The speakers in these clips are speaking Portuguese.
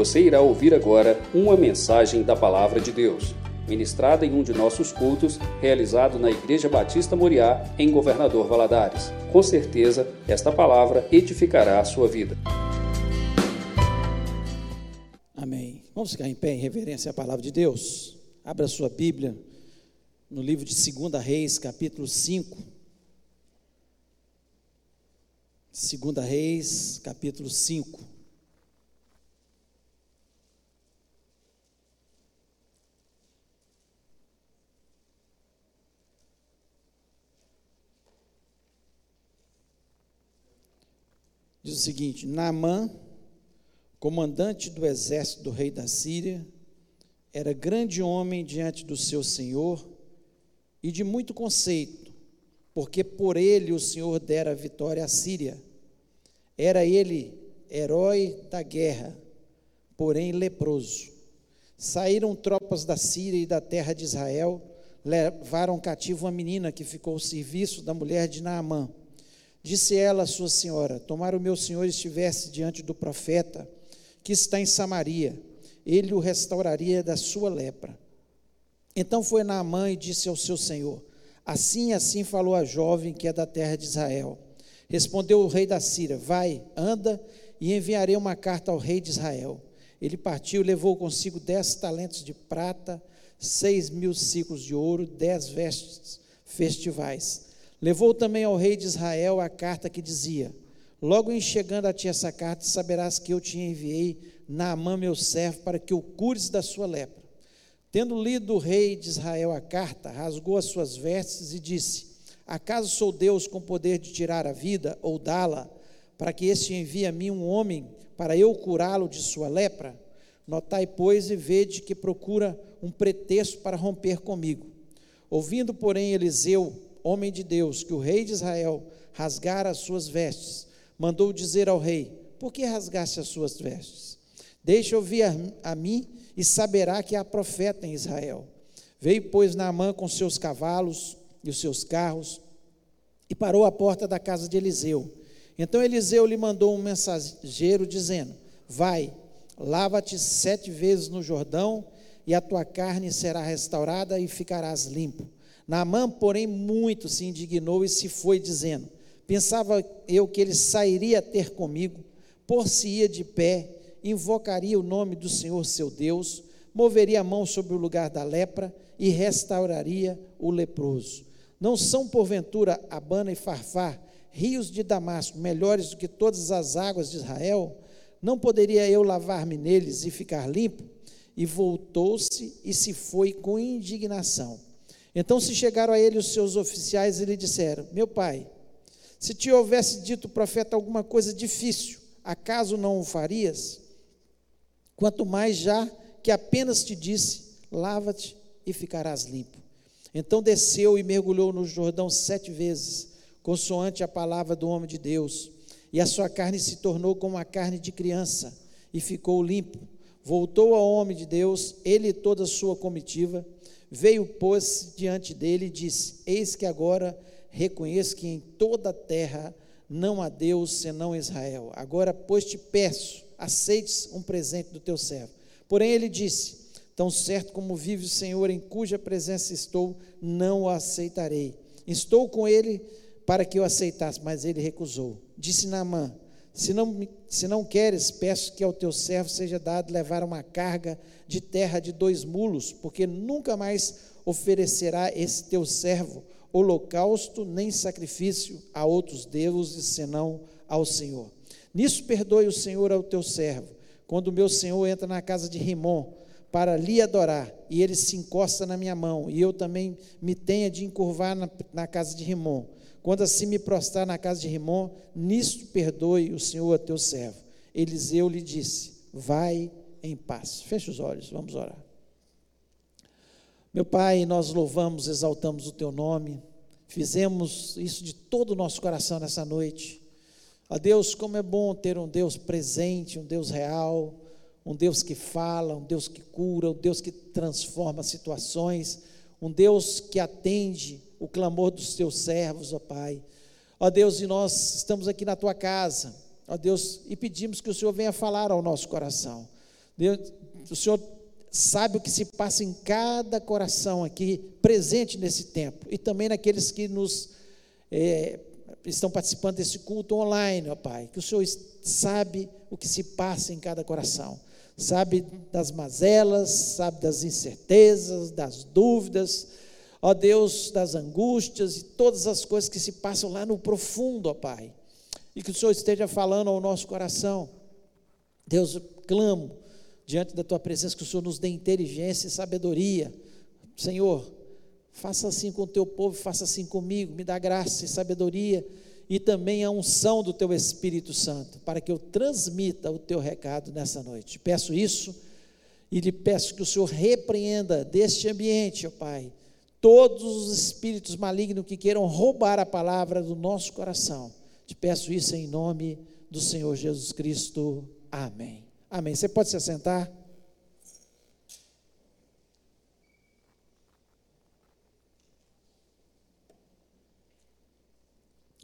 Você irá ouvir agora uma mensagem da Palavra de Deus, ministrada em um de nossos cultos, realizado na Igreja Batista Moriá, em Governador Valadares. Com certeza, esta palavra edificará a sua vida. Amém. Vamos ficar em pé em reverência à palavra de Deus. Abra sua Bíblia no livro de 2 Reis, capítulo 5. 2 Reis, capítulo 5. Diz o seguinte: Naamã, comandante do exército do rei da Síria, era grande homem diante do seu senhor e de muito conceito, porque por ele o Senhor dera vitória à Síria. Era ele herói da guerra, porém leproso. Saíram tropas da Síria e da terra de Israel, levaram cativo uma menina que ficou ao serviço da mulher de Naamã Disse ela à sua senhora: Tomara o meu senhor estivesse diante do profeta que está em Samaria, ele o restauraria da sua lepra. Então foi Naamã e disse ao seu senhor: Assim assim falou a jovem que é da terra de Israel. Respondeu o rei da Síria: Vai, anda e enviarei uma carta ao rei de Israel. Ele partiu levou consigo dez talentos de prata, seis mil ciclos de ouro, dez vestes festivais Levou também ao rei de Israel a carta que dizia: Logo em chegando a ti essa carta, saberás que eu te enviei Naamã, meu servo, para que o cures da sua lepra. Tendo lido o rei de Israel a carta, rasgou as suas vestes e disse: Acaso sou Deus com poder de tirar a vida ou dá-la, para que este envie a mim um homem para eu curá-lo de sua lepra? Notai, pois, e vede que procura um pretexto para romper comigo. Ouvindo, porém, Eliseu homem de Deus, que o rei de Israel rasgara as suas vestes, mandou dizer ao rei: Por que rasgaste as suas vestes? Deixa ouvir a, a mim e saberá que há profeta em Israel. Veio, pois, Naamã com seus cavalos e os seus carros e parou à porta da casa de Eliseu. Então Eliseu lhe mandou um mensageiro dizendo: Vai, lava-te sete vezes no Jordão, e a tua carne será restaurada e ficarás limpo. Naamã, porém, muito se indignou e se foi, dizendo: Pensava eu que ele sairia a ter comigo, por-se-ia de pé, invocaria o nome do Senhor seu Deus, moveria a mão sobre o lugar da lepra e restauraria o leproso. Não são, porventura, Abana e Farfar, rios de Damasco, melhores do que todas as águas de Israel? Não poderia eu lavar-me neles e ficar limpo? E voltou-se e se foi com indignação. Então se chegaram a ele os seus oficiais e lhe disseram: Meu pai, se te houvesse dito o profeta alguma coisa difícil, acaso não o farias? Quanto mais já que apenas te disse: lava-te e ficarás limpo. Então desceu e mergulhou no Jordão sete vezes, consoante a palavra do homem de Deus, e a sua carne se tornou como a carne de criança, e ficou limpo. Voltou ao homem de Deus, ele e toda a sua comitiva, veio, pôs diante dele e disse: Eis que agora reconheço que em toda a terra não há Deus senão Israel. Agora, pois te peço, aceites um presente do teu servo. Porém, ele disse: Tão certo como vive o Senhor, em cuja presença estou, não o aceitarei. Estou com ele para que o aceitasse, mas ele recusou. Disse Naamã: se não, se não queres, peço que ao teu servo seja dado levar uma carga de terra de dois mulos, porque nunca mais oferecerá esse teu servo holocausto nem sacrifício a outros deuses, senão ao Senhor. Nisso perdoe o Senhor ao teu servo, quando o meu Senhor entra na casa de Rimon para lhe adorar, e ele se encosta na minha mão, e eu também me tenha de encurvar na, na casa de Rimon quando assim me prostrar na casa de Rimon, nisto perdoe o Senhor a teu servo. Eliseu lhe disse: Vai em paz. Feche os olhos, vamos orar. Meu Pai, nós louvamos, exaltamos o teu nome, fizemos isso de todo o nosso coração nessa noite. Ó Deus, como é bom ter um Deus presente, um Deus real, um Deus que fala, um Deus que cura, um Deus que transforma situações, um Deus que atende o clamor dos teus servos, ó Pai. Ó Deus, e nós estamos aqui na tua casa, ó Deus, e pedimos que o Senhor venha falar ao nosso coração. Deus, o Senhor sabe o que se passa em cada coração aqui, presente nesse tempo, e também naqueles que nos é, estão participando desse culto online, ó Pai, que o Senhor sabe o que se passa em cada coração, sabe das mazelas, sabe das incertezas, das dúvidas, ó Deus, das angústias e todas as coisas que se passam lá no profundo, ó Pai, e que o Senhor esteja falando ao nosso coração. Deus, eu clamo diante da tua presença, que o Senhor nos dê inteligência e sabedoria. Senhor, faça assim com o teu povo, faça assim comigo, me dá graça e sabedoria e também a unção do teu Espírito Santo, para que eu transmita o teu recado nessa noite. Peço isso e lhe peço que o Senhor repreenda deste ambiente, ó Pai, todos os espíritos malignos que queiram roubar a palavra do nosso coração. Te peço isso em nome do Senhor Jesus Cristo. Amém. Amém. Você pode se assentar?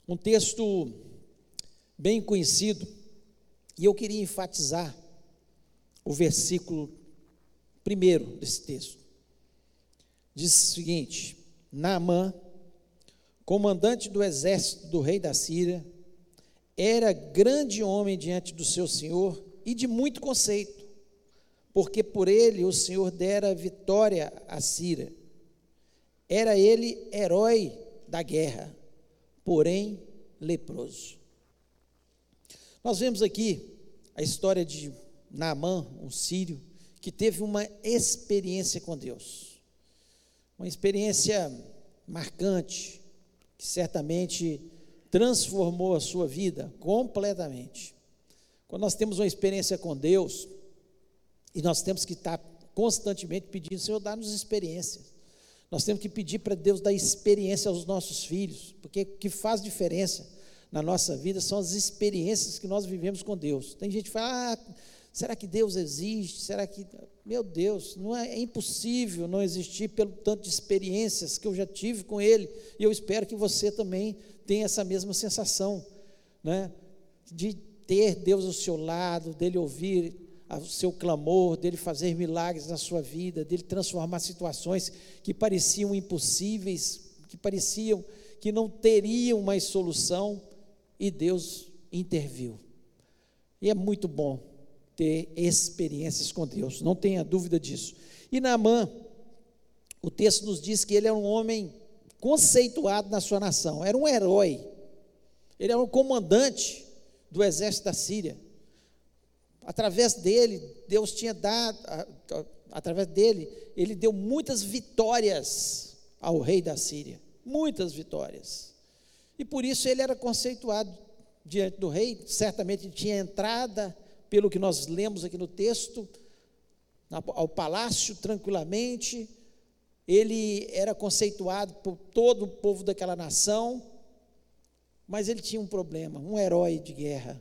Um texto bem conhecido, e eu queria enfatizar o versículo primeiro desse texto. Diz o seguinte: Naamã, comandante do exército do rei da Síria, era grande homem diante do seu senhor e de muito conceito, porque por ele o Senhor dera vitória à Síria. Era ele herói da guerra, porém leproso. Nós vemos aqui a história de Naamã, um sírio, que teve uma experiência com Deus. Uma experiência marcante, que certamente transformou a sua vida completamente. Quando nós temos uma experiência com Deus, e nós temos que estar constantemente pedindo, Senhor, dá-nos experiências. Nós temos que pedir para Deus dar experiência aos nossos filhos, porque o que faz diferença na nossa vida são as experiências que nós vivemos com Deus. Tem gente que fala, ah, será que Deus existe? Será que. Meu Deus, não é, é impossível não existir pelo tanto de experiências que eu já tive com Ele, e eu espero que você também tenha essa mesma sensação, né? de ter Deus ao seu lado, dele ouvir o seu clamor, dele fazer milagres na sua vida, dele transformar situações que pareciam impossíveis, que pareciam que não teriam mais solução, e Deus interviu. E é muito bom ter experiências com Deus, não tenha dúvida disso. E Naamã, o texto nos diz que ele era um homem conceituado na sua nação, era um herói, ele era um comandante do exército da Síria. Através dele, Deus tinha dado, através dele, ele deu muitas vitórias ao rei da Síria, muitas vitórias. E por isso ele era conceituado diante do rei, certamente tinha entrada, pelo que nós lemos aqui no texto, ao palácio tranquilamente, ele era conceituado por todo o povo daquela nação, mas ele tinha um problema, um herói de guerra.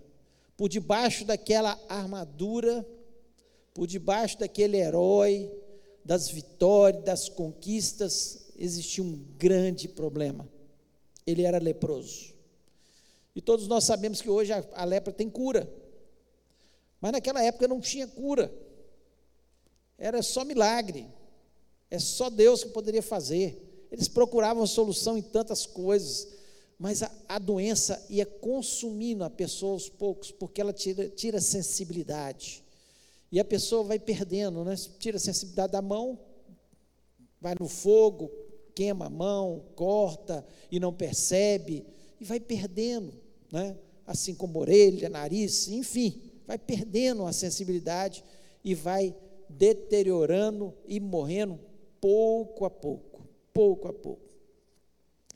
Por debaixo daquela armadura, por debaixo daquele herói, das vitórias, das conquistas, existia um grande problema. Ele era leproso. E todos nós sabemos que hoje a, a lepra tem cura. Mas naquela época não tinha cura. Era só milagre. É só Deus que poderia fazer. Eles procuravam solução em tantas coisas mas a, a, doença ia consumindo a pessoa aos poucos, porque ela tira, tira sensibilidade. E a pessoa vai perdendo, né? tira a sensibilidade da mão, vai no fogo, queima a mão, corta e não percebe, e vai perdendo, né? assim como orelha, nariz, enfim, vai perdendo a sensibilidade e vai deteriorando e morrendo pouco a pouco, pouco a pouco.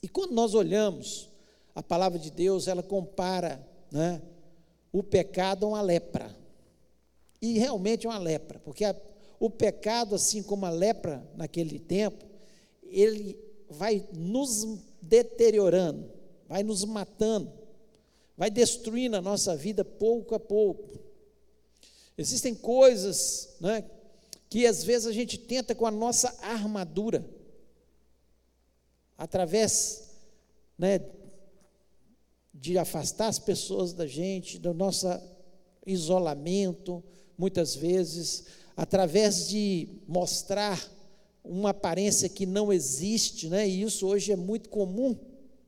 E quando nós olhamos a palavra de Deus, ela compara né, o pecado a uma lepra. E realmente é uma lepra, porque a, o pecado, assim como a lepra naquele tempo, ele vai nos deteriorando, vai nos matando, vai destruindo a nossa vida pouco a pouco. Existem coisas né, que às vezes a gente tenta com a nossa armadura, através né, de afastar as pessoas da gente, do nosso isolamento, muitas vezes, através de mostrar uma aparência que não existe, né? e isso hoje é muito comum,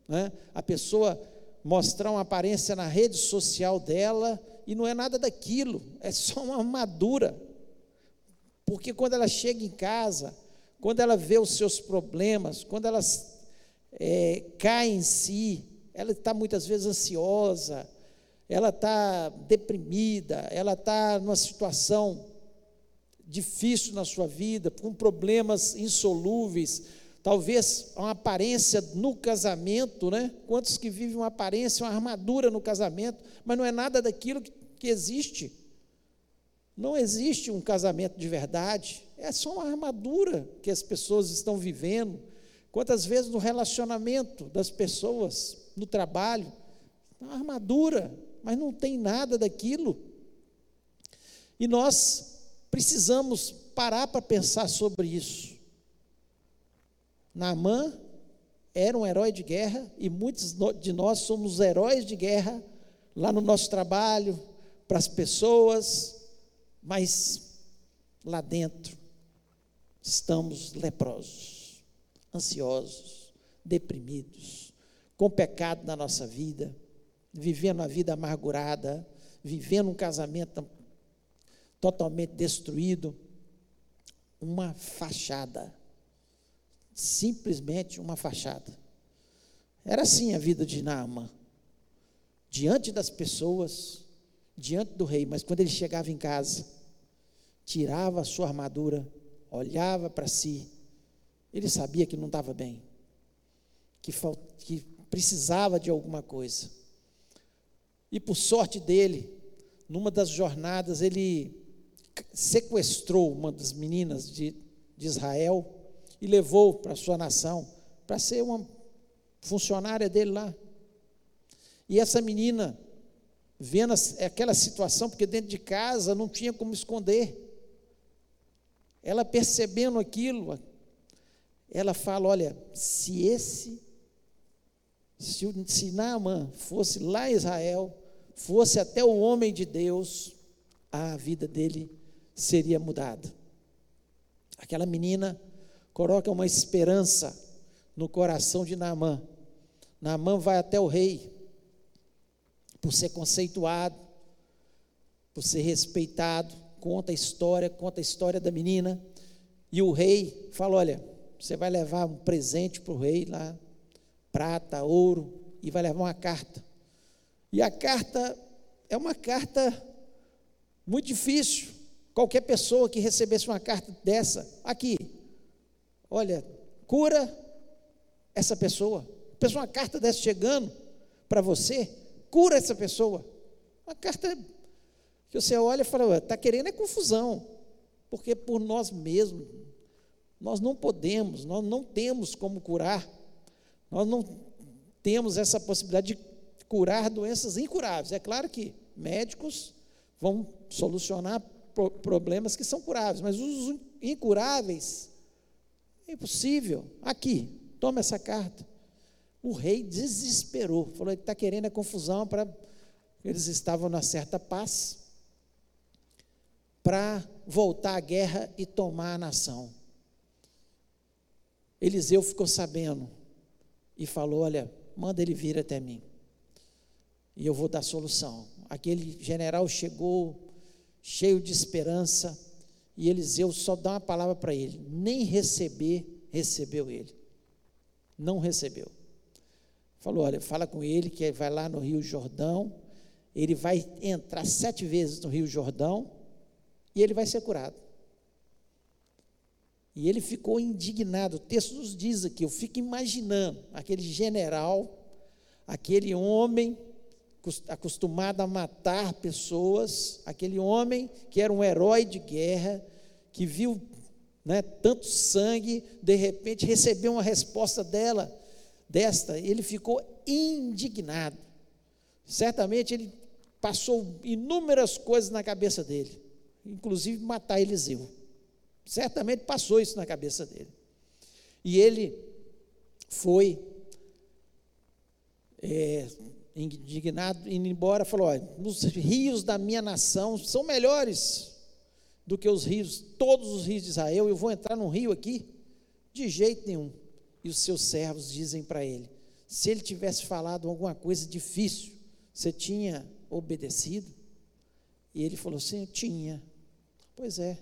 né? a pessoa mostrar uma aparência na rede social dela e não é nada daquilo, é só uma armadura. Porque quando ela chega em casa, quando ela vê os seus problemas, quando ela é, cai em si, ela está muitas vezes ansiosa, ela está deprimida, ela está numa situação difícil na sua vida, com problemas insolúveis, talvez uma aparência no casamento, né? Quantos que vivem uma aparência, uma armadura no casamento, mas não é nada daquilo que, que existe. Não existe um casamento de verdade, é só uma armadura que as pessoas estão vivendo. Quantas vezes no relacionamento das pessoas, no trabalho, uma armadura, mas não tem nada daquilo. E nós precisamos parar para pensar sobre isso. Naamã era um herói de guerra e muitos de nós somos heróis de guerra lá no nosso trabalho, para as pessoas, mas lá dentro estamos leprosos, ansiosos, deprimidos, com pecado na nossa vida, vivendo a vida amargurada, vivendo um casamento totalmente destruído, uma fachada, simplesmente uma fachada. Era assim a vida de Naamã, diante das pessoas, diante do rei, mas quando ele chegava em casa, tirava a sua armadura, olhava para si, ele sabia que não estava bem, que, que precisava de alguma coisa. E por sorte dele, numa das jornadas, ele sequestrou uma das meninas de, de Israel e levou para a sua nação, para ser uma funcionária dele lá. E essa menina, vendo aquela situação, porque dentro de casa não tinha como esconder, ela percebendo aquilo, ela fala: Olha, se esse, se, se fosse lá em Israel, fosse até o homem de Deus, a vida dele seria mudada. Aquela menina coloca uma esperança no coração de Naamã. Naamã vai até o rei, por ser conceituado, por ser respeitado, conta a história, conta a história da menina. E o rei fala: Olha, você vai levar um presente para o rei lá, prata, ouro, e vai levar uma carta. E a carta é uma carta muito difícil. Qualquer pessoa que recebesse uma carta dessa, aqui, olha, cura essa pessoa. Pessoa, uma carta dessa chegando para você, cura essa pessoa. Uma carta que você olha e fala, está querendo é confusão, porque por nós mesmos, nós não podemos, nós não temos como curar, nós não temos essa possibilidade de curar doenças incuráveis. É claro que médicos vão solucionar problemas que são curáveis, mas os incuráveis é impossível. Aqui, toma essa carta. O rei desesperou, falou está querendo a confusão para. Eles estavam na certa paz para voltar à guerra e tomar a nação. Eliseu ficou sabendo e falou: Olha, manda ele vir até mim, e eu vou dar solução. Aquele general chegou cheio de esperança, e Eliseu só dá uma palavra para ele: nem receber, recebeu ele. Não recebeu. Falou: Olha, fala com ele que vai lá no Rio Jordão, ele vai entrar sete vezes no Rio Jordão e ele vai ser curado. E ele ficou indignado. O texto nos diz aqui, eu fico imaginando aquele general, aquele homem acostumado a matar pessoas, aquele homem que era um herói de guerra, que viu né, tanto sangue, de repente recebeu uma resposta dela, desta, ele ficou indignado. Certamente ele passou inúmeras coisas na cabeça dele, inclusive matar Eliseu. Certamente passou isso na cabeça dele. E ele foi é, indignado, indo embora, falou: olha, os rios da minha nação são melhores do que os rios, todos os rios de Israel, eu vou entrar num rio aqui? De jeito nenhum. E os seus servos dizem para ele: se ele tivesse falado alguma coisa difícil, você tinha obedecido? E ele falou assim: tinha. Pois é,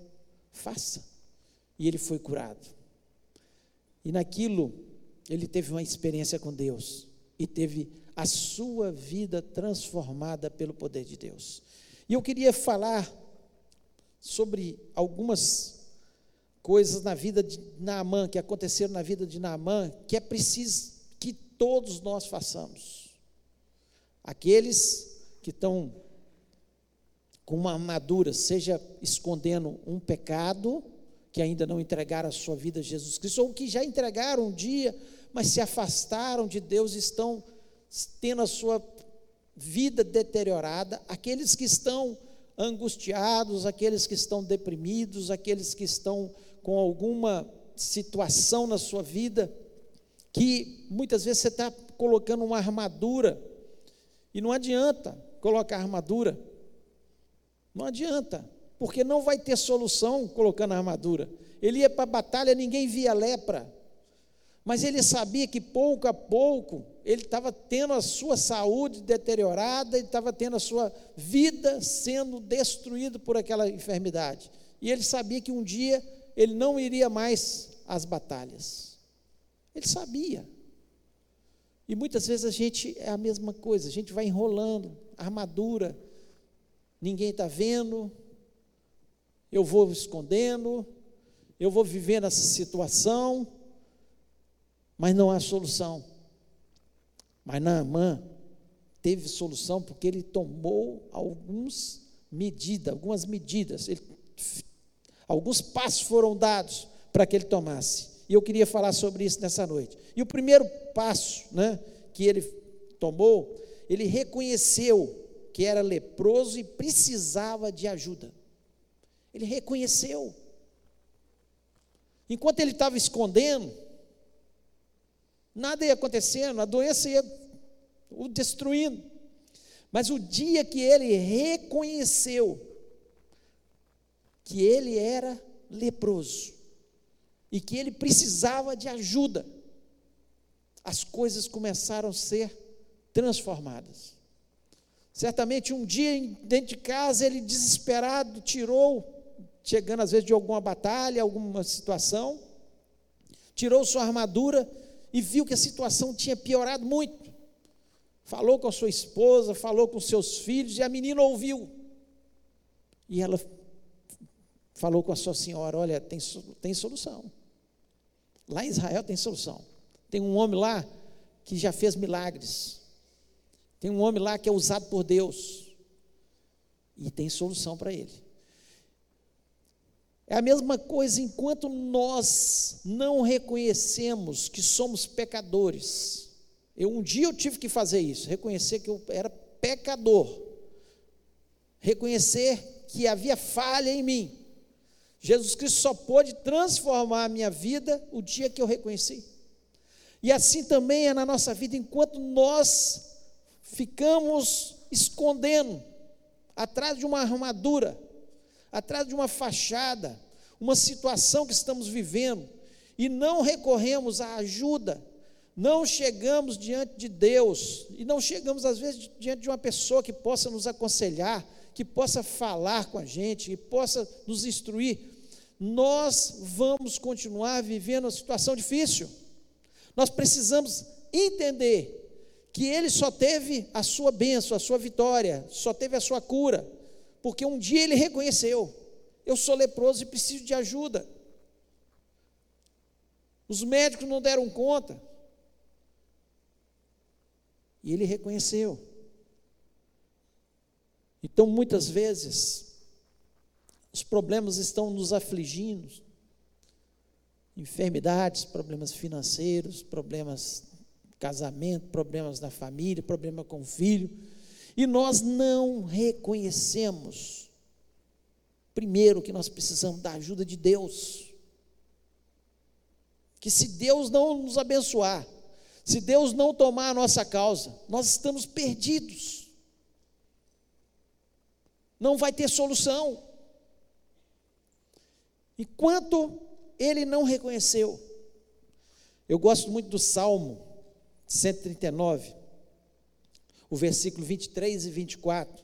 faça. E ele foi curado. E naquilo, ele teve uma experiência com Deus e teve a sua vida transformada pelo poder de Deus. E eu queria falar sobre algumas coisas na vida de Naamã, que aconteceram na vida de Naamã, que é preciso que todos nós façamos. Aqueles que estão com uma armadura, seja escondendo um pecado, que ainda não entregaram a sua vida a Jesus Cristo, ou que já entregaram um dia, mas se afastaram de Deus, estão tendo a sua vida deteriorada, aqueles que estão angustiados, aqueles que estão deprimidos, aqueles que estão com alguma situação na sua vida, que muitas vezes você está colocando uma armadura, e não adianta colocar armadura, não adianta, porque não vai ter solução colocando armadura. Ele ia para a batalha, ninguém via lepra, mas ele sabia que pouco a pouco ele estava tendo a sua saúde deteriorada, ele estava tendo a sua vida sendo destruída por aquela enfermidade. E ele sabia que um dia ele não iria mais às batalhas. Ele sabia. E muitas vezes a gente é a mesma coisa, a gente vai enrolando, armadura, ninguém está vendo, eu vou escondendo, eu vou vivendo essa situação, mas não há solução. Mas Naamã teve solução porque ele tomou algumas medidas, algumas medidas, ele, alguns passos foram dados para que ele tomasse. E eu queria falar sobre isso nessa noite. E o primeiro passo né, que ele tomou, ele reconheceu que era leproso e precisava de ajuda. Ele reconheceu. Enquanto ele estava escondendo, nada ia acontecendo, a doença ia o destruindo. Mas o dia que ele reconheceu que ele era leproso e que ele precisava de ajuda, as coisas começaram a ser transformadas. Certamente um dia dentro de casa ele desesperado tirou, chegando às vezes de alguma batalha, alguma situação, tirou sua armadura e viu que a situação tinha piorado muito. Falou com a sua esposa, falou com seus filhos e a menina ouviu. E ela falou com a sua senhora: Olha, tem, tem solução. Lá em Israel tem solução. Tem um homem lá que já fez milagres. Tem um homem lá que é usado por Deus. E tem solução para ele. É a mesma coisa enquanto nós não reconhecemos que somos pecadores. Eu um dia eu tive que fazer isso, reconhecer que eu era pecador. Reconhecer que havia falha em mim. Jesus Cristo só pôde transformar a minha vida o dia que eu reconheci. E assim também é na nossa vida, enquanto nós ficamos escondendo atrás de uma armadura, atrás de uma fachada, uma situação que estamos vivendo, e não recorremos à ajuda, não chegamos diante de Deus, e não chegamos às vezes diante de uma pessoa que possa nos aconselhar, que possa falar com a gente, que possa nos instruir, nós vamos continuar vivendo uma situação difícil. Nós precisamos entender que ele só teve a sua bênção, a sua vitória, só teve a sua cura, porque um dia ele reconheceu: eu sou leproso e preciso de ajuda. Os médicos não deram conta. E ele reconheceu. Então, muitas vezes, os problemas estão nos afligindo, enfermidades, problemas financeiros, problemas casamento, problemas na família, problema com o filho, e nós não reconhecemos, primeiro, que nós precisamos da ajuda de Deus. Que se Deus não nos abençoar, se Deus não tomar a nossa causa, nós estamos perdidos. Não vai ter solução. Enquanto ele não reconheceu. Eu gosto muito do Salmo 139, o versículo 23 e 24,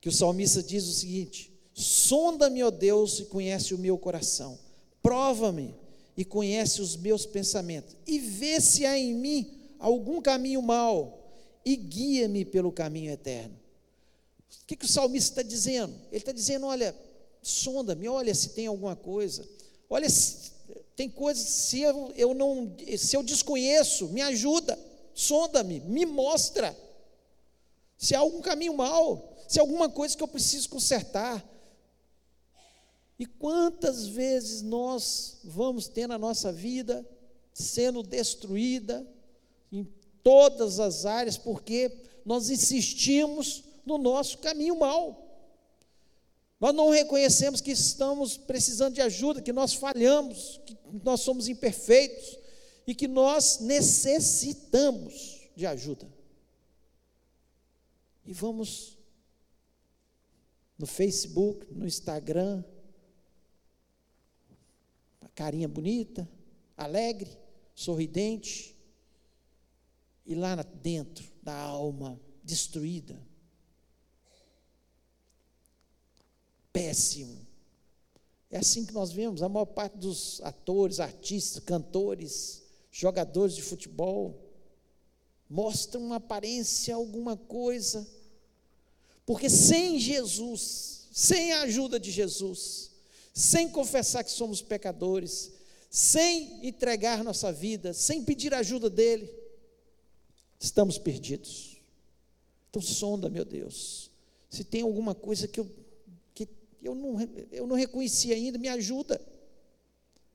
que o salmista diz o seguinte: Sonda-me, ó Deus, e conhece o meu coração, prova-me e conhece os meus pensamentos, e vê se há em mim algum caminho mau, e guia-me pelo caminho eterno. O que, que o salmista está dizendo? Ele está dizendo: olha, sonda-me, olha se tem alguma coisa, olha se tem coisas, se eu, eu não, se eu desconheço, me ajuda, sonda-me, me mostra. Se há algum caminho mal, se há alguma coisa que eu preciso consertar. E quantas vezes nós vamos ter na nossa vida sendo destruída em todas as áreas, porque nós insistimos no nosso caminho mal. Nós não reconhecemos que estamos precisando de ajuda, que nós falhamos, que nós somos imperfeitos e que nós necessitamos de ajuda. E vamos no Facebook, no Instagram, uma carinha bonita, alegre, sorridente, e lá dentro da alma destruída, péssimo. É assim que nós vemos a maior parte dos atores, artistas, cantores, jogadores de futebol mostram uma aparência, alguma coisa, porque sem Jesus, sem a ajuda de Jesus, sem confessar que somos pecadores, sem entregar nossa vida, sem pedir ajuda dele, estamos perdidos. Então sonda, meu Deus, se tem alguma coisa que eu eu não, eu não reconheci ainda, me ajuda.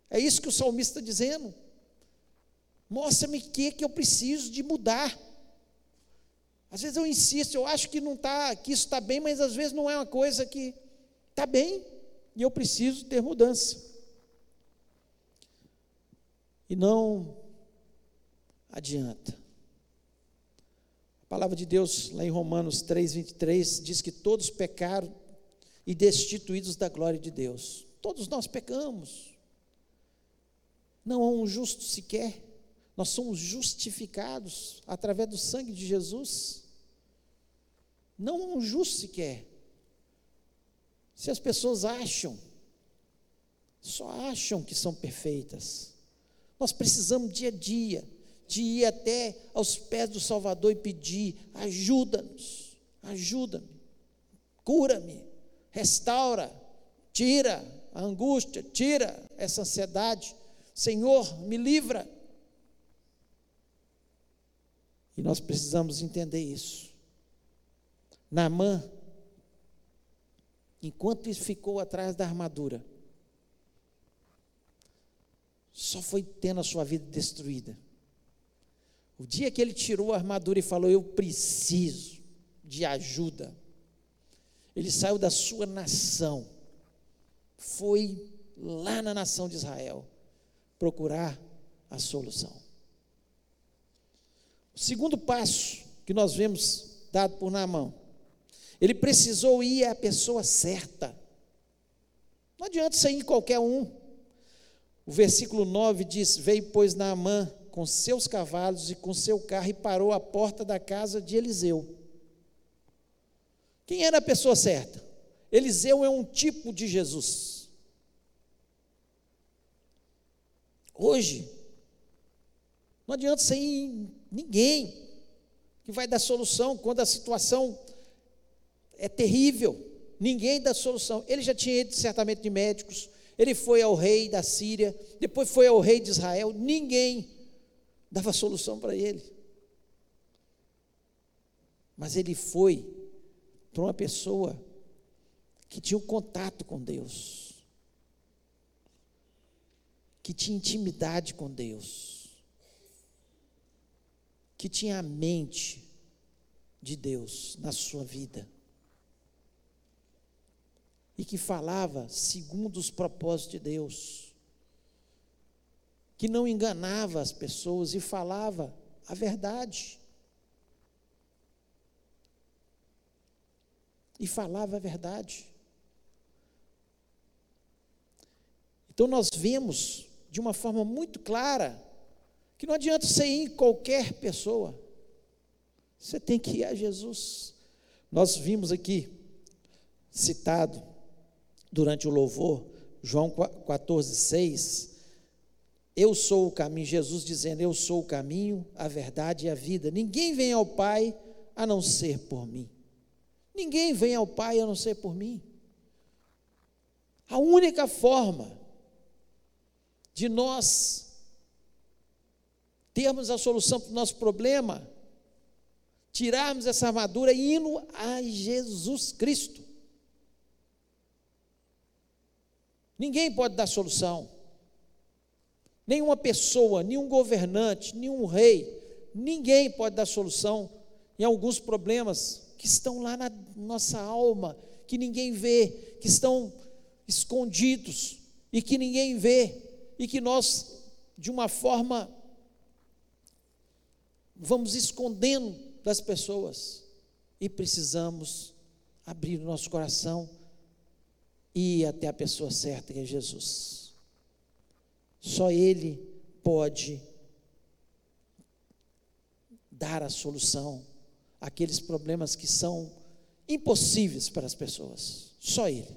É isso que o salmista está dizendo. Mostra-me o que, que eu preciso de mudar. Às vezes eu insisto, eu acho que não tá, que isso está bem, mas às vezes não é uma coisa que está bem e eu preciso ter mudança. E não adianta. A palavra de Deus, lá em Romanos 3, 23, diz que todos pecaram e destituídos da glória de Deus. Todos nós pecamos. Não há um justo sequer. Nós somos justificados através do sangue de Jesus. Não um justo sequer. Se as pessoas acham, só acham que são perfeitas. Nós precisamos dia a dia de ir até aos pés do Salvador e pedir: ajuda-nos, ajuda-me, cura-me, restaura, tira a angústia, tira essa ansiedade. Senhor, me livra. E nós precisamos entender isso. Naamã, enquanto ficou atrás da armadura, só foi tendo a sua vida destruída. O dia que ele tirou a armadura e falou: Eu preciso de ajuda ele saiu da sua nação, foi lá na nação de Israel procurar a solução. O segundo passo que nós vemos dado por Naamão, ele precisou ir à pessoa certa. Não adianta você ir em qualquer um. O versículo 9 diz: Veio, pois, Naamã com seus cavalos e com seu carro e parou à porta da casa de Eliseu. Quem era a pessoa certa? Eliseu é um tipo de Jesus. Hoje, não adianta ser ninguém que vai dar solução quando a situação é terrível. Ninguém dá solução. Ele já tinha ido certamente de médicos, ele foi ao rei da Síria, depois foi ao rei de Israel, ninguém dava solução para ele. Mas ele foi para uma pessoa que tinha um contato com Deus, que tinha intimidade com Deus, que tinha a mente de Deus na sua vida e que falava segundo os propósitos de Deus, que não enganava as pessoas e falava a verdade. e falava a verdade. Então nós vemos de uma forma muito clara que não adianta você ir em qualquer pessoa. Você tem que ir a Jesus. Nós vimos aqui citado durante o louvor, João 14, 6. Eu sou o caminho, Jesus dizendo: Eu sou o caminho, a verdade e a vida. Ninguém vem ao Pai a não ser por mim. Ninguém vem ao Pai a não ser por mim. A única forma de nós termos a solução para o nosso problema, tirarmos essa armadura indo a Jesus Cristo. Ninguém pode dar solução. Nenhuma pessoa, nenhum governante, nenhum rei, ninguém pode dar solução em alguns problemas que estão lá na nossa alma, que ninguém vê, que estão escondidos e que ninguém vê, e que nós, de uma forma, vamos escondendo das pessoas, e precisamos abrir o nosso coração e ir até a pessoa certa, que é Jesus. Só Ele pode dar a solução àqueles problemas que são impossíveis para as pessoas. Só Ele.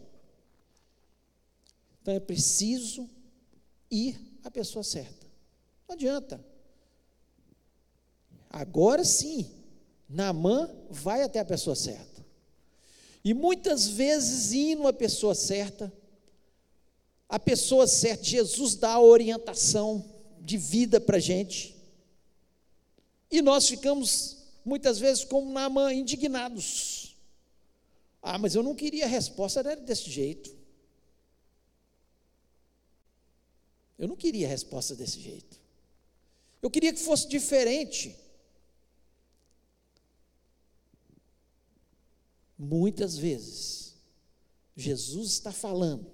Então é preciso ir à pessoa certa. Não adianta. Agora sim, Naamã vai até a pessoa certa. E muitas vezes, indo à pessoa certa, a pessoa certa, Jesus dá a orientação de vida para a gente. E nós ficamos, muitas vezes, como Naamã, indignados. Ah, mas eu não queria a resposta, era desse jeito. Eu não queria a resposta desse jeito. Eu queria que fosse diferente. Muitas vezes, Jesus está falando,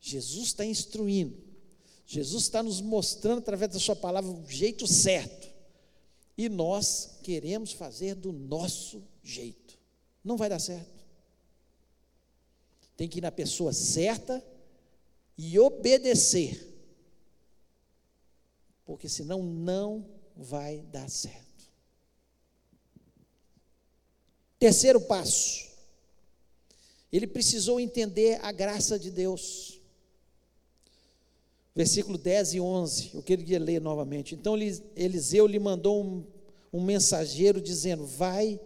Jesus está instruindo, Jesus está nos mostrando através da Sua palavra o jeito certo, e nós queremos fazer do nosso jeito. Não vai dar certo. Tem que ir na pessoa certa e obedecer porque senão não vai dar certo. Terceiro passo, ele precisou entender a graça de Deus. Versículo 10 e 11, eu queria ler novamente. Então Eliseu lhe mandou um, um mensageiro dizendo: Vai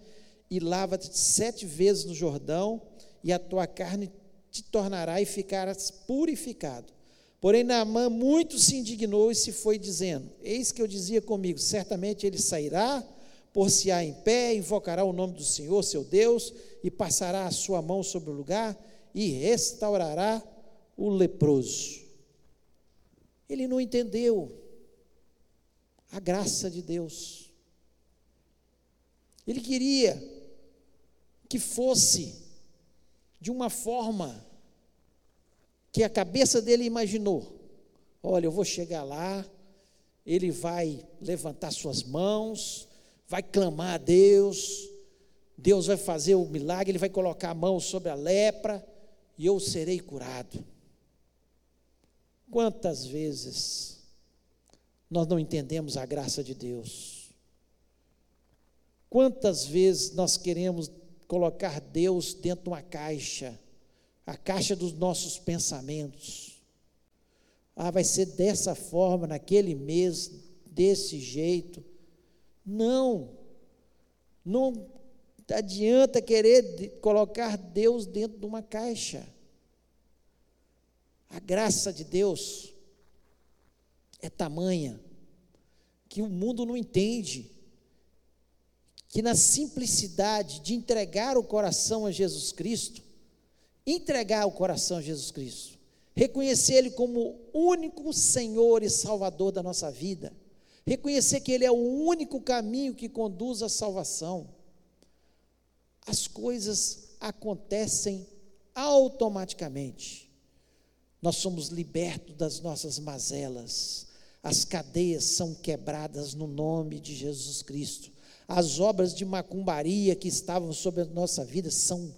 e lava-te sete vezes no Jordão, e a tua carne te tornará e ficarás purificado. Porém, Naamã muito se indignou e se foi dizendo: Eis que eu dizia comigo: certamente ele sairá, por-se-á em pé, invocará o nome do Senhor, seu Deus, e passará a sua mão sobre o lugar e restaurará o leproso. Ele não entendeu a graça de Deus. Ele queria que fosse de uma forma que a cabeça dele imaginou: olha, eu vou chegar lá, ele vai levantar suas mãos, vai clamar a Deus, Deus vai fazer o milagre, ele vai colocar a mão sobre a lepra e eu serei curado. Quantas vezes nós não entendemos a graça de Deus? Quantas vezes nós queremos colocar Deus dentro de uma caixa? a caixa dos nossos pensamentos. Ah, vai ser dessa forma, naquele mês, desse jeito. Não, não adianta querer colocar Deus dentro de uma caixa. A graça de Deus é tamanha que o mundo não entende. Que na simplicidade de entregar o coração a Jesus Cristo, entregar o coração a Jesus Cristo, reconhecer Ele como único Senhor e Salvador da nossa vida, reconhecer que Ele é o único caminho que conduz à salvação, as coisas acontecem automaticamente. Nós somos libertos das nossas mazelas, as cadeias são quebradas no nome de Jesus Cristo, as obras de macumbaria que estavam sobre a nossa vida são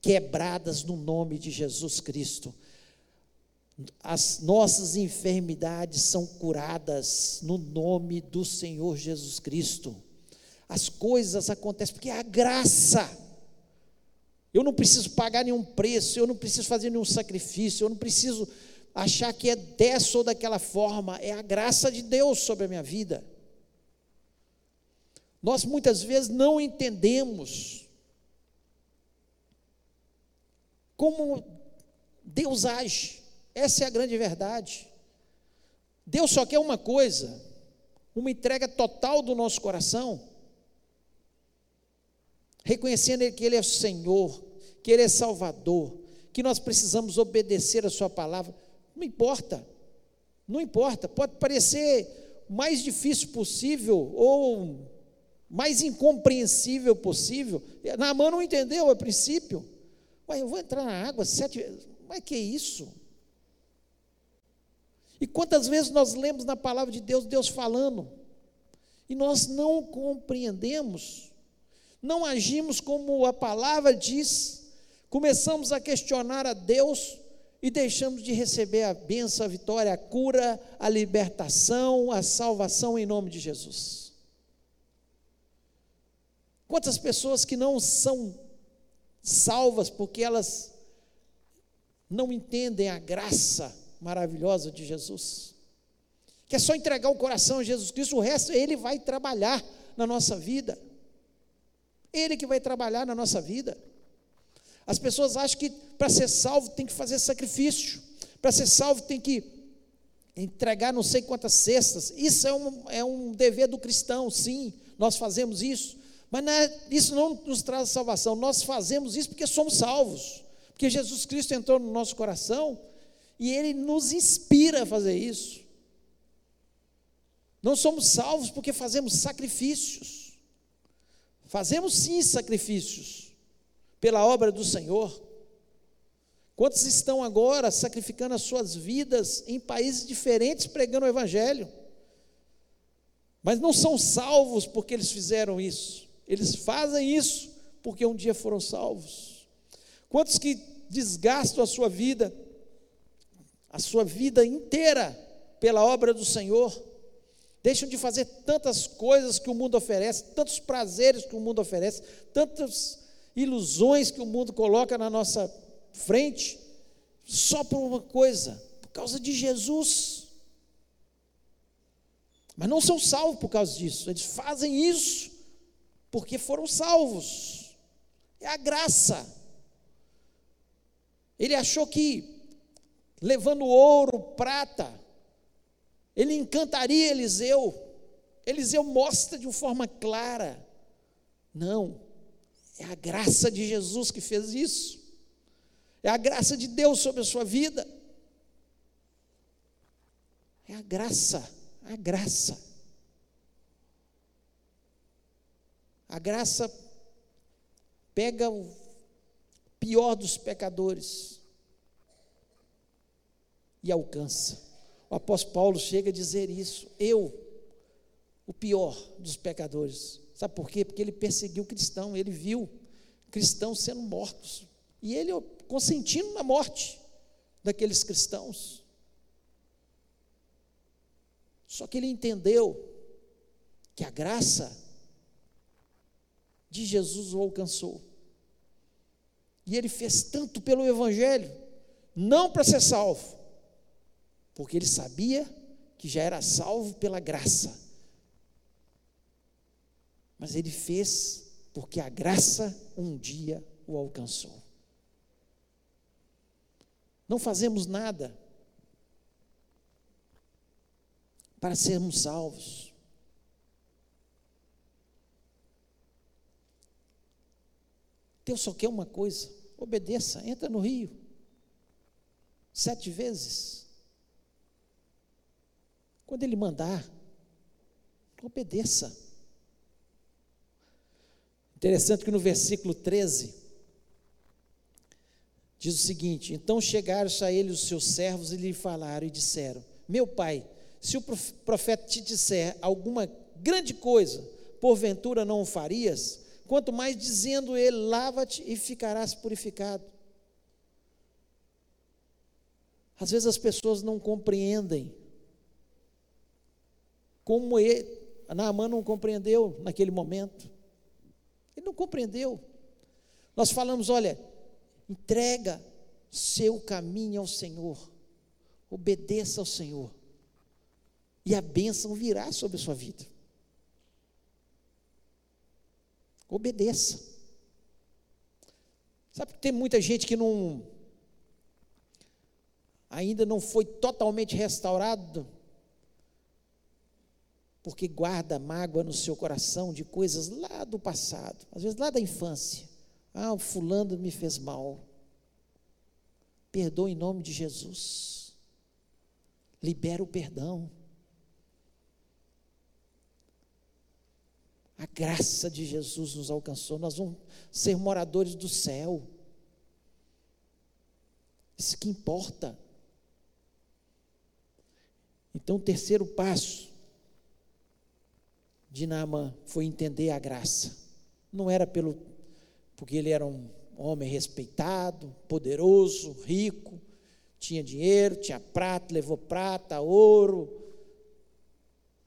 quebradas no nome de Jesus Cristo. As nossas enfermidades são curadas no nome do Senhor Jesus Cristo. As coisas acontecem porque é a graça. Eu não preciso pagar nenhum preço, eu não preciso fazer nenhum sacrifício, eu não preciso achar que é dessa ou daquela forma, é a graça de Deus sobre a minha vida. Nós muitas vezes não entendemos como Deus age. Essa é a grande verdade. Deus só quer uma coisa: uma entrega total do nosso coração, reconhecendo que Ele é Senhor, que Ele é Salvador, que nós precisamos obedecer a Sua palavra. Não importa, não importa, pode parecer mais difícil possível ou mais incompreensível possível. Na mão não entendeu a princípio. Ué, eu vou entrar na água sete vezes. Mas que isso? E quantas vezes nós lemos na palavra de Deus, Deus falando, e nós não compreendemos, não agimos como a palavra diz, começamos a questionar a Deus e deixamos de receber a benção, a vitória, a cura, a libertação, a salvação em nome de Jesus. Quantas pessoas que não são salvas porque elas não entendem a graça maravilhosa de Jesus. Que é só entregar o coração a Jesus Cristo, o resto ele vai trabalhar na nossa vida. Ele que vai trabalhar na nossa vida. As pessoas acham que para ser salvo tem que fazer sacrifício, para ser salvo tem que entregar não sei quantas cestas. Isso é um, é um dever do cristão, sim, nós fazemos isso. Mas não é, isso não nos traz salvação, nós fazemos isso porque somos salvos, porque Jesus Cristo entrou no nosso coração e Ele nos inspira a fazer isso. Não somos salvos porque fazemos sacrifícios. Fazemos sim sacrifícios pela obra do Senhor. Quantos estão agora sacrificando as suas vidas em países diferentes pregando o Evangelho? Mas não são salvos porque eles fizeram isso. Eles fazem isso porque um dia foram salvos. Quantos que desgastam a sua vida a sua vida inteira pela obra do Senhor. Deixam de fazer tantas coisas que o mundo oferece, tantos prazeres que o mundo oferece, tantas ilusões que o mundo coloca na nossa frente, só por uma coisa, por causa de Jesus. Mas não são salvos por causa disso, eles fazem isso porque foram salvos. É a graça. Ele achou que levando ouro, prata. Ele encantaria Eliseu. Eliseu mostra de uma forma clara. Não, é a graça de Jesus que fez isso. É a graça de Deus sobre a sua vida. É a graça, a graça. A graça pega o pior dos pecadores e alcança. O apóstolo Paulo chega a dizer isso. Eu, o pior dos pecadores. Sabe por quê? Porque ele perseguiu o cristão, ele viu cristãos sendo mortos. E ele consentindo na morte daqueles cristãos. Só que ele entendeu que a graça de Jesus o alcançou. E ele fez tanto pelo Evangelho, não para ser salvo, porque ele sabia que já era salvo pela graça. Mas ele fez porque a graça um dia o alcançou. Não fazemos nada para sermos salvos. Deus só quer uma coisa: obedeça, entra no rio. Sete vezes. Quando ele mandar, obedeça. Interessante que no versículo 13 diz o seguinte: Então chegaram a ele os seus servos e lhe falaram e disseram: Meu pai, se o profeta te disser alguma grande coisa, porventura não o farias? Quanto mais dizendo ele: Lava-te e ficarás purificado. Às vezes as pessoas não compreendem como ele, Naamã não compreendeu naquele momento. Ele não compreendeu. Nós falamos, olha, entrega seu caminho ao Senhor, obedeça ao Senhor, e a bênção virá sobre a sua vida. Obedeça. Sabe que tem muita gente que não ainda não foi totalmente restaurado porque guarda mágoa no seu coração de coisas lá do passado, às vezes lá da infância. Ah, o fulano me fez mal. Perdoa em nome de Jesus. Libera o perdão. A graça de Jesus nos alcançou, nós vamos ser moradores do céu. Isso que importa. Então, o terceiro passo de Naamã foi entender a graça. Não era pelo porque ele era um homem respeitado, poderoso, rico, tinha dinheiro, tinha prata, levou prata, ouro.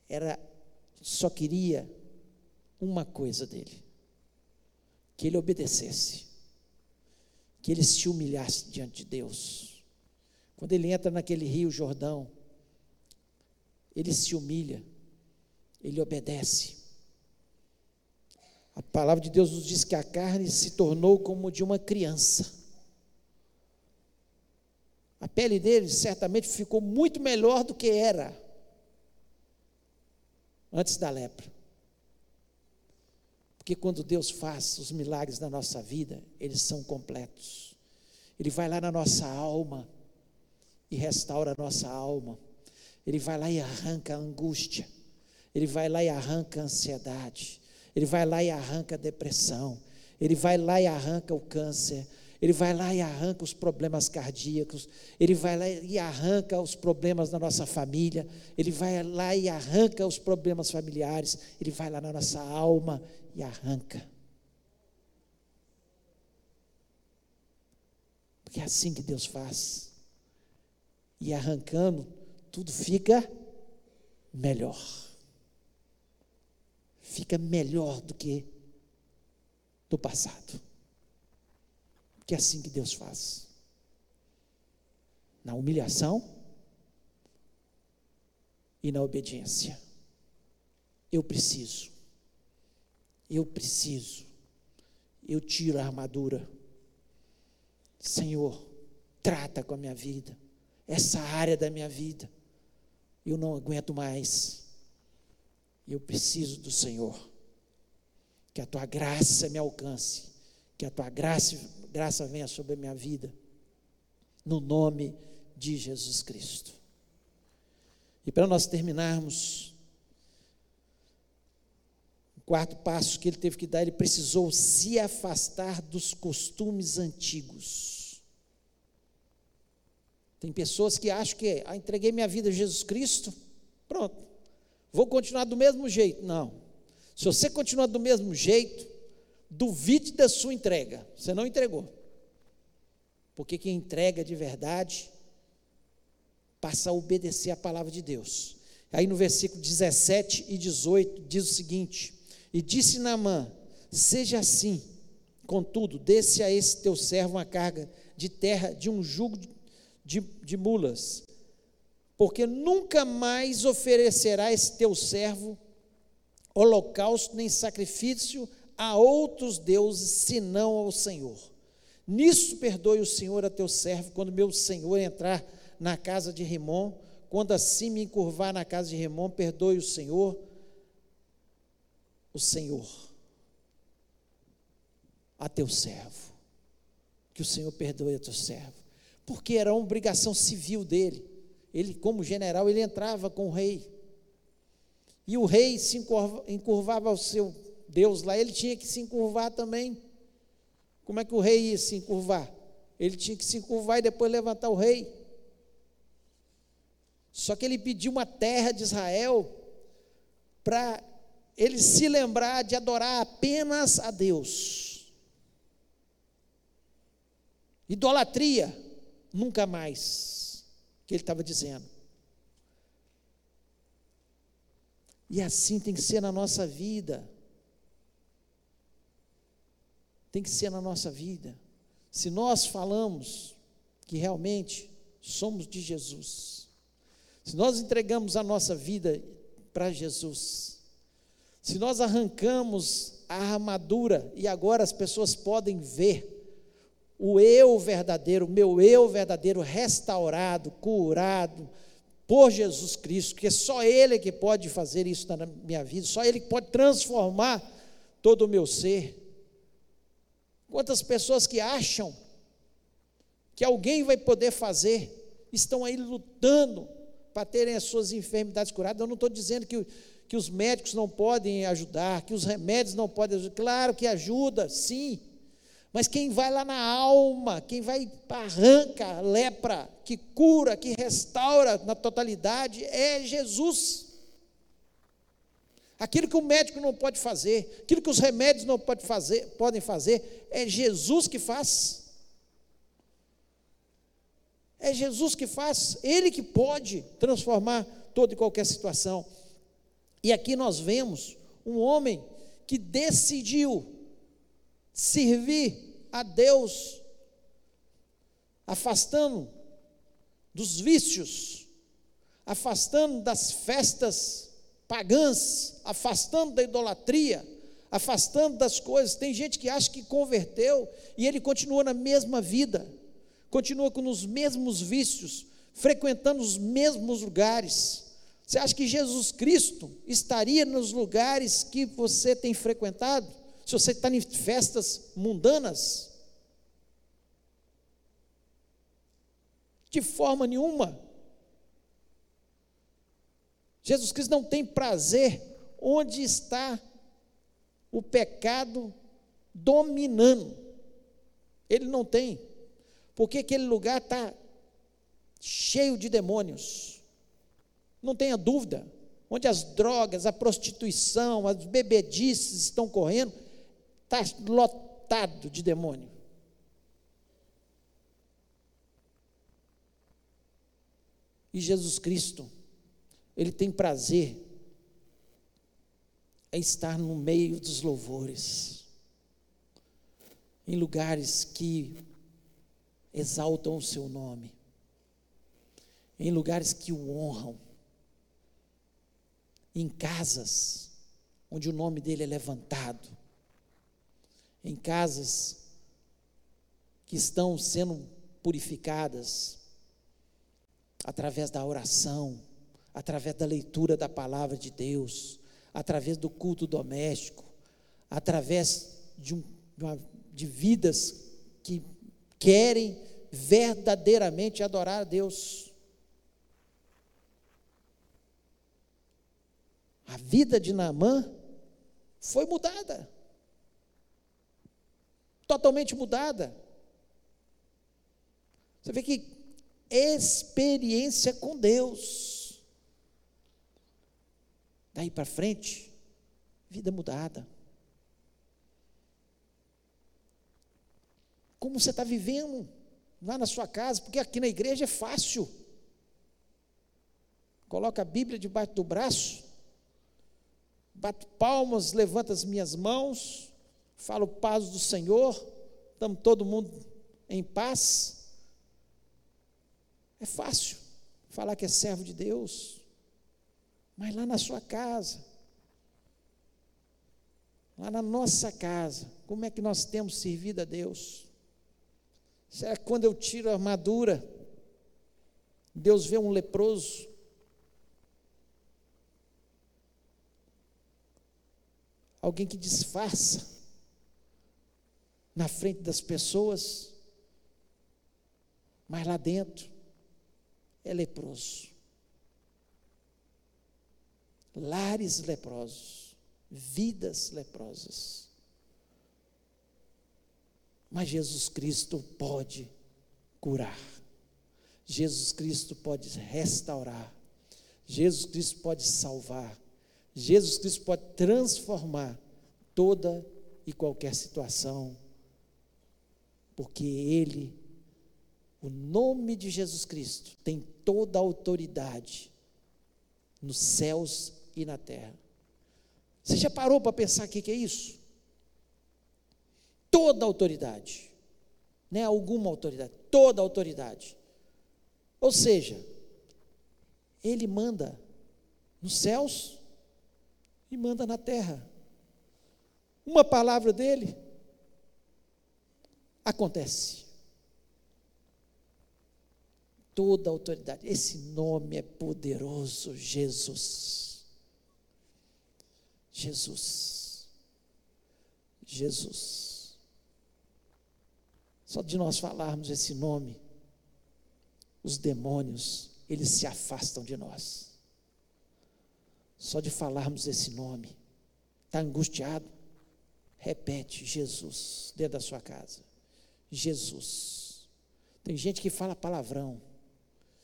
Era só queria uma coisa dele: que ele obedecesse, que ele se humilhasse diante de Deus. Quando ele entra naquele rio Jordão, ele se humilha ele obedece. A palavra de Deus nos diz que a carne se tornou como de uma criança. A pele dele certamente ficou muito melhor do que era antes da lepra. Porque quando Deus faz os milagres na nossa vida, eles são completos. Ele vai lá na nossa alma e restaura a nossa alma. Ele vai lá e arranca a angústia ele vai lá e arranca a ansiedade, ele vai lá e arranca a depressão, ele vai lá e arranca o câncer, ele vai lá e arranca os problemas cardíacos, ele vai lá e arranca os problemas da nossa família, ele vai lá e arranca os problemas familiares, ele vai lá na nossa alma e arranca. Porque é assim que Deus faz. E arrancando, tudo fica melhor fica melhor do que do passado. Que é assim que Deus faz. Na humilhação e na obediência. Eu preciso. Eu preciso. Eu tiro a armadura. Senhor, trata com a minha vida. Essa área da minha vida. Eu não aguento mais eu preciso do Senhor. Que a tua graça me alcance. Que a tua graça, graça venha sobre a minha vida. No nome de Jesus Cristo. E para nós terminarmos, o quarto passo que ele teve que dar, ele precisou se afastar dos costumes antigos. Tem pessoas que acham que ah, entreguei minha vida a Jesus Cristo, pronto, Vou continuar do mesmo jeito. Não. Se você continuar do mesmo jeito, duvide da sua entrega. Você não entregou. Porque quem entrega de verdade passa a obedecer a palavra de Deus. Aí no versículo 17 e 18 diz o seguinte: E disse Naamã: Seja assim, contudo, desse a esse teu servo uma carga de terra de um jugo de, de mulas, porque nunca mais oferecerá esse teu servo holocausto nem sacrifício a outros deuses, senão ao Senhor. Nisso perdoe o Senhor a teu servo, quando meu Senhor entrar na casa de Rimon, quando assim me encurvar na casa de Rimon, perdoe o Senhor, o Senhor, a teu servo. Que o Senhor perdoe a teu servo, porque era uma obrigação civil dele ele, como general, ele entrava com o rei. E o rei se encurvava ao seu Deus lá, ele tinha que se encurvar também. Como é que o rei ia se encurvar? Ele tinha que se encurvar e depois levantar o rei. Só que ele pediu uma terra de Israel para ele se lembrar de adorar apenas a Deus. Idolatria, nunca mais. Que ele estava dizendo. E assim tem que ser na nossa vida. Tem que ser na nossa vida. Se nós falamos que realmente somos de Jesus, se nós entregamos a nossa vida para Jesus, se nós arrancamos a armadura e agora as pessoas podem ver o eu verdadeiro, o meu eu verdadeiro restaurado, curado por Jesus Cristo, que só Ele é que pode fazer isso na minha vida, só Ele que pode transformar todo o meu ser. Quantas pessoas que acham que alguém vai poder fazer, estão aí lutando para terem as suas enfermidades curadas. Eu não estou dizendo que, que os médicos não podem ajudar, que os remédios não podem ajudar. Claro que ajuda, sim. Mas quem vai lá na alma, quem vai arranca a lepra, que cura, que restaura na totalidade, é Jesus. Aquilo que o médico não pode fazer, aquilo que os remédios não pode fazer, podem fazer, é Jesus que faz. É Jesus que faz, Ele que pode transformar toda e qualquer situação. E aqui nós vemos um homem que decidiu servir a Deus, afastando dos vícios, afastando das festas pagãs, afastando da idolatria, afastando das coisas. Tem gente que acha que converteu e ele continua na mesma vida continua com os mesmos vícios, frequentando os mesmos lugares. Você acha que Jesus Cristo estaria nos lugares que você tem frequentado? Se você está em festas mundanas? De forma nenhuma. Jesus Cristo não tem prazer onde está o pecado dominando. Ele não tem porque aquele lugar está cheio de demônios. Não tenha dúvida. Onde as drogas, a prostituição, as bebedices estão correndo, está lotado de demônio. E Jesus Cristo, Ele tem prazer em estar no meio dos louvores, em lugares que exaltam o seu nome, em lugares que o honram, em casas onde o nome dele é levantado, em casas que estão sendo purificadas através da oração, através da leitura da palavra de Deus, através do culto doméstico, através de, um, de, uma, de vidas que querem verdadeiramente adorar a Deus. A vida de Naamã foi mudada. Totalmente mudada. Você vê que experiência com Deus. Daí para frente, vida mudada. como você está vivendo lá na sua casa, porque aqui na igreja é fácil. Coloca a Bíblia debaixo do braço, bato palmas, levanto as minhas mãos, falo paz do Senhor, estamos todo mundo em paz. É fácil falar que é servo de Deus, mas lá na sua casa, lá na nossa casa, como é que nós temos servido a Deus? Será que quando eu tiro a armadura, Deus vê um leproso? Alguém que disfarça na frente das pessoas, mas lá dentro é leproso. Lares leprosos, vidas leprosas. Mas Jesus Cristo pode curar. Jesus Cristo pode restaurar. Jesus Cristo pode salvar. Jesus Cristo pode transformar toda e qualquer situação, porque Ele O nome de Jesus Cristo tem toda a autoridade nos céus e na terra. Você já parou para pensar o que, é isso? Toda a autoridade, não é alguma autoridade, toda a autoridade. Ou seja, Ele manda nos céus e manda na terra. Uma palavra dele acontece. Toda autoridade. Esse nome é poderoso, Jesus. Jesus. Jesus. Só de nós falarmos esse nome, os demônios, eles se afastam de nós. Só de falarmos esse nome, está angustiado? Repete Jesus dentro da sua casa. Jesus. Tem gente que fala palavrão.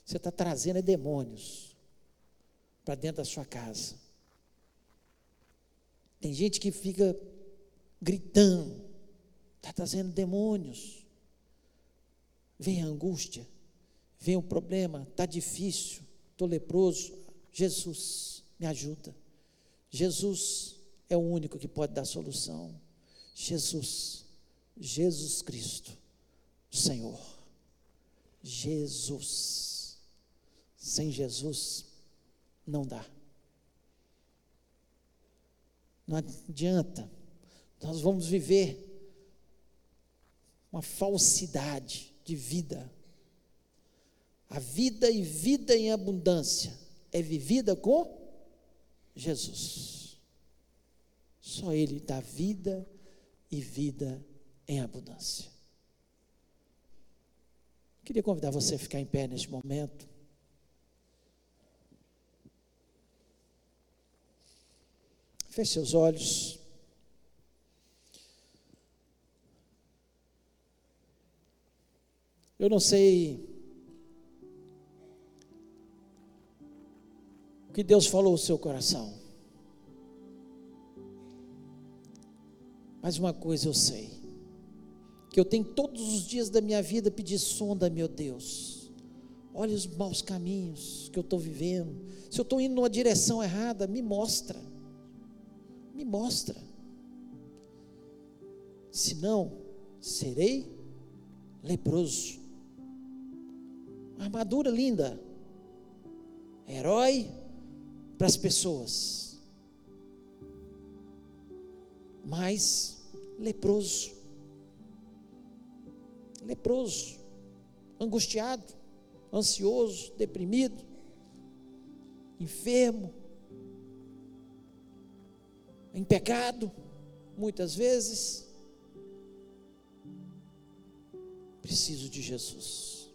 Você está trazendo demônios para dentro da sua casa. Tem gente que fica gritando, está trazendo demônios. Vem a angústia, vem o problema, está difícil, estou leproso. Jesus, me ajuda. Jesus é o único que pode dar solução. Jesus, Jesus Cristo, Senhor. Jesus. Sem Jesus, não dá. Não adianta. Nós vamos viver uma falsidade de vida. A vida e vida em abundância é vivida com Jesus. Só Ele dá vida e vida em abundância. Queria convidar você a ficar em pé neste momento. Feche seus olhos. Eu não sei o que Deus falou no seu coração. Mas uma coisa eu sei, que eu tenho todos os dias da minha vida pedir sonda, meu Deus. Olha os maus caminhos que eu estou vivendo. Se eu estou indo numa direção errada, me mostra. Me mostra. Senão, serei leproso. Armadura linda. Herói para as pessoas. Mas leproso. Leproso, angustiado, ansioso, deprimido, enfermo, em pecado, muitas vezes. Preciso de Jesus.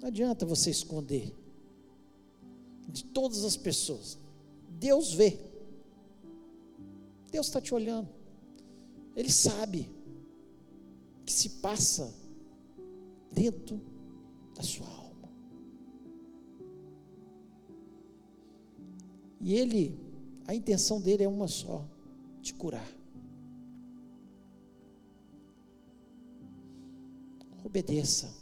Não adianta você esconder de todas as pessoas. Deus vê. Deus está te olhando. Ele sabe que se passa dentro da sua alma. E ele, a intenção dele é uma só: te curar. Obedeça.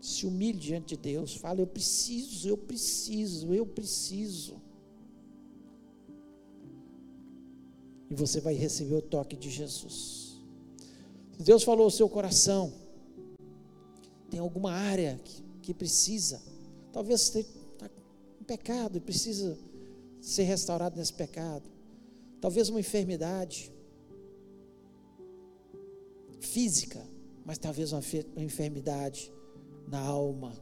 Se humilhe diante de Deus. Fala: Eu preciso, eu preciso, eu preciso. e você vai receber o toque de Jesus. Deus falou ao seu coração, tem alguma área que, que precisa, talvez você está em pecado e precisa ser restaurado nesse pecado, talvez uma enfermidade física, mas talvez uma, uma enfermidade na alma.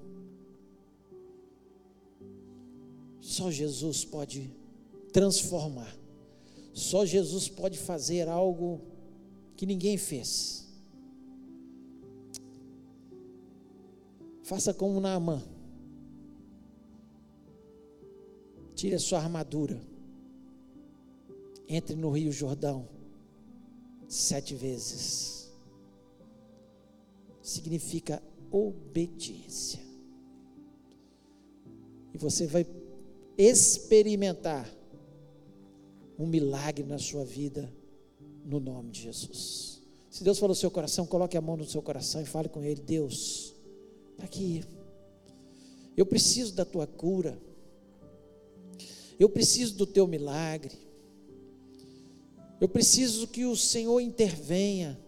Só Jesus pode transformar. Só Jesus pode fazer algo que ninguém fez. Faça como Naamã. Tire a sua armadura. Entre no Rio Jordão sete vezes. Significa obediência. E você vai experimentar um milagre na sua vida, no nome de Jesus. Se Deus falou no seu coração, coloque a mão no seu coração e fale com Ele: Deus, está aqui. Eu preciso da tua cura. Eu preciso do teu milagre. Eu preciso que o Senhor intervenha.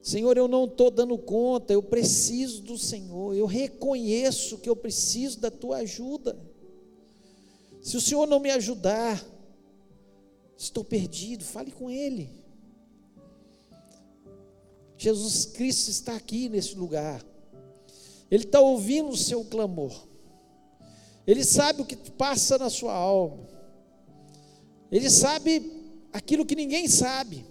Senhor, eu não estou dando conta, eu preciso do Senhor. Eu reconheço que eu preciso da tua ajuda. Se o Senhor não me ajudar, estou perdido. Fale com Ele. Jesus Cristo está aqui nesse lugar. Ele está ouvindo o seu clamor. Ele sabe o que passa na sua alma. Ele sabe aquilo que ninguém sabe.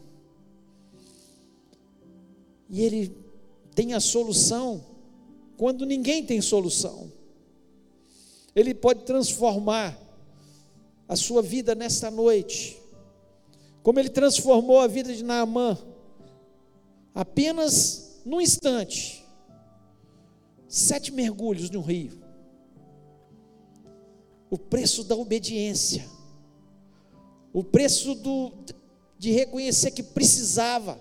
E ele tem a solução quando ninguém tem solução. Ele pode transformar a sua vida nesta noite, como ele transformou a vida de Naamã apenas num instante, sete mergulhos no rio, o preço da obediência, o preço do, de reconhecer que precisava,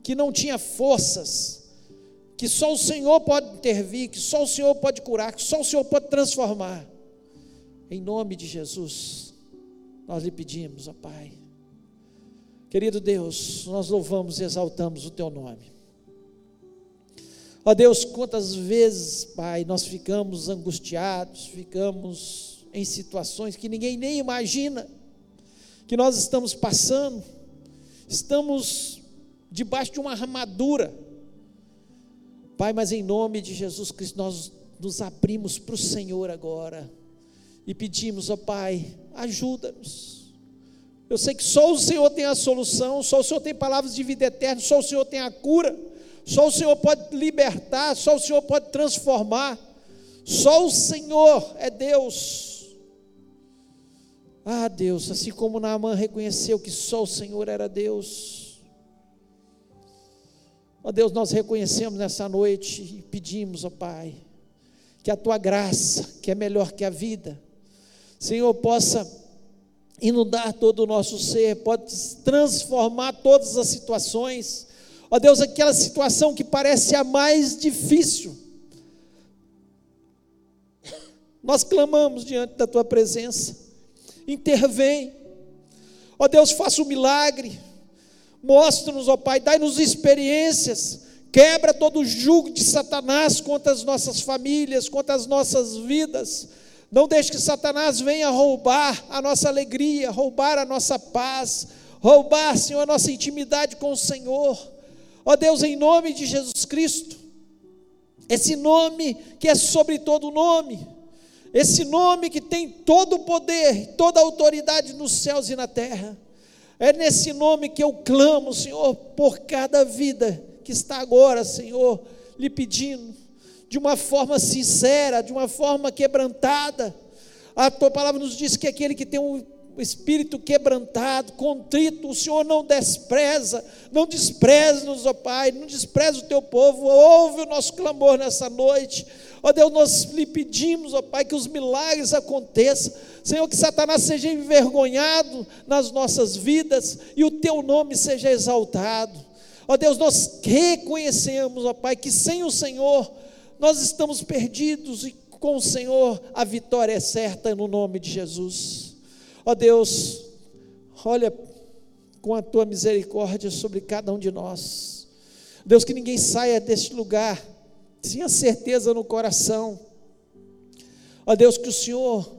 que não tinha forças, que só o Senhor pode intervir, que só o Senhor pode curar, que só o Senhor pode transformar. Em nome de Jesus, nós lhe pedimos, ó Pai Querido Deus, nós louvamos e exaltamos o Teu nome. Ó Deus, quantas vezes, Pai, nós ficamos angustiados, ficamos em situações que ninguém nem imagina que nós estamos passando, estamos debaixo de uma armadura. Pai, mas em nome de Jesus Cristo, nós nos abrimos para o Senhor agora e pedimos, ó Pai, ajuda-nos eu sei que só o Senhor tem a solução, só o Senhor tem palavras de vida eterna, só o Senhor tem a cura, só o Senhor pode libertar, só o Senhor pode transformar, só o Senhor é Deus. Ah, Deus, assim como Naamã reconheceu que só o Senhor era Deus. Ó Deus, nós reconhecemos nessa noite e pedimos, ó Pai, que a tua graça, que é melhor que a vida, Senhor, possa inundar todo o nosso ser, pode transformar todas as situações. Ó Deus, aquela situação que parece a mais difícil, nós clamamos diante da tua presença, intervém, ó Deus, faça um milagre, mostra-nos, ó Pai, dai-nos experiências, quebra todo o jugo de Satanás contra as nossas famílias, contra as nossas vidas, não deixe que Satanás venha roubar a nossa alegria, roubar a nossa paz, roubar, Senhor, a nossa intimidade com o Senhor. Ó Deus, em nome de Jesus Cristo, esse nome que é sobre todo nome, esse nome que tem todo o poder, toda a autoridade nos céus e na terra. É nesse nome que eu clamo, Senhor, por cada vida que está agora, Senhor, lhe pedindo de uma forma sincera, de uma forma quebrantada. A tua palavra nos diz que aquele que tem um espírito quebrantado, contrito, o Senhor não despreza, não despreza-nos, ó Pai, não despreza o teu povo, ouve o nosso clamor nessa noite. Ó Deus, nós lhe pedimos, ó Pai, que os milagres aconteçam. Senhor, que Satanás seja envergonhado nas nossas vidas e o teu nome seja exaltado. Ó Deus, nós reconhecemos, ó Pai, que sem o Senhor nós estamos perdidos e com o Senhor a vitória é certa no nome de Jesus. Ó Deus, olha com a tua misericórdia sobre cada um de nós. Deus, que ninguém saia deste lugar sem a certeza no coração. Ó Deus, que o Senhor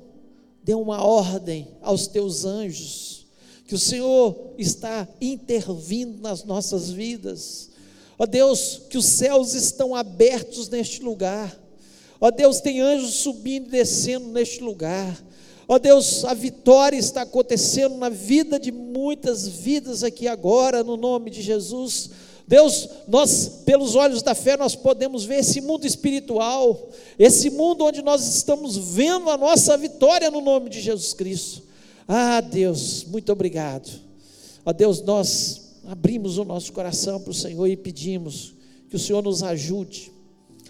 dê uma ordem aos teus anjos, que o Senhor está intervindo nas nossas vidas Ó Deus, que os céus estão abertos neste lugar. Ó Deus, tem anjos subindo e descendo neste lugar. Ó Deus, a vitória está acontecendo na vida de muitas vidas aqui agora, no nome de Jesus. Deus, nós, pelos olhos da fé, nós podemos ver esse mundo espiritual, esse mundo onde nós estamos vendo a nossa vitória no nome de Jesus Cristo. Ah, Deus, muito obrigado. Ó Deus, nós abrimos o nosso coração para o Senhor e pedimos que o Senhor nos ajude.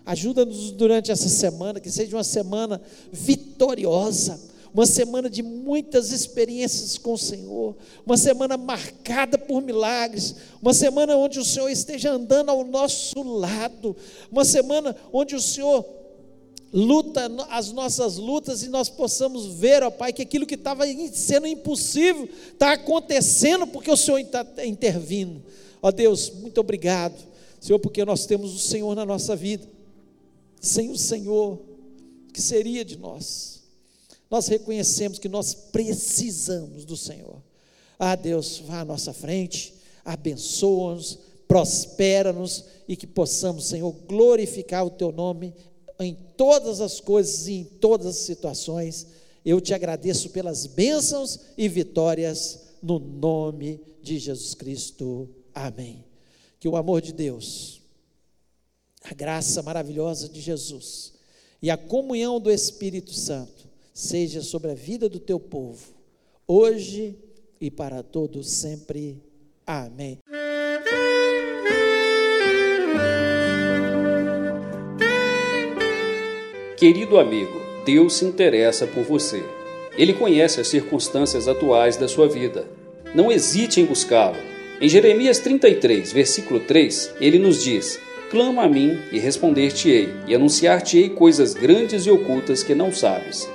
Ajuda-nos durante essa semana, que seja uma semana vitoriosa, uma semana de muitas experiências com o Senhor, uma semana marcada por milagres, uma semana onde o Senhor esteja andando ao nosso lado, uma semana onde o Senhor luta as nossas lutas e nós possamos ver, ó Pai, que aquilo que estava sendo impossível está acontecendo porque o Senhor está intervindo. Ó Deus, muito obrigado, Senhor, porque nós temos o Senhor na nossa vida. Sem o Senhor, que seria de nós? Nós reconhecemos que nós precisamos do Senhor. Ah, Deus, vá à nossa frente, abençoa-nos, prospera-nos e que possamos, Senhor, glorificar o Teu nome em todas as coisas e em todas as situações. Eu te agradeço pelas bênçãos e vitórias no nome de Jesus Cristo. Amém. Que o amor de Deus, a graça maravilhosa de Jesus e a comunhão do Espírito Santo seja sobre a vida do teu povo, hoje e para todos sempre. Amém. Querido amigo, Deus se interessa por você. Ele conhece as circunstâncias atuais da sua vida. Não hesite em buscá-lo. Em Jeremias 33, versículo 3, ele nos diz: Clama a mim e responder-te-ei, e anunciar-te-ei coisas grandes e ocultas que não sabes.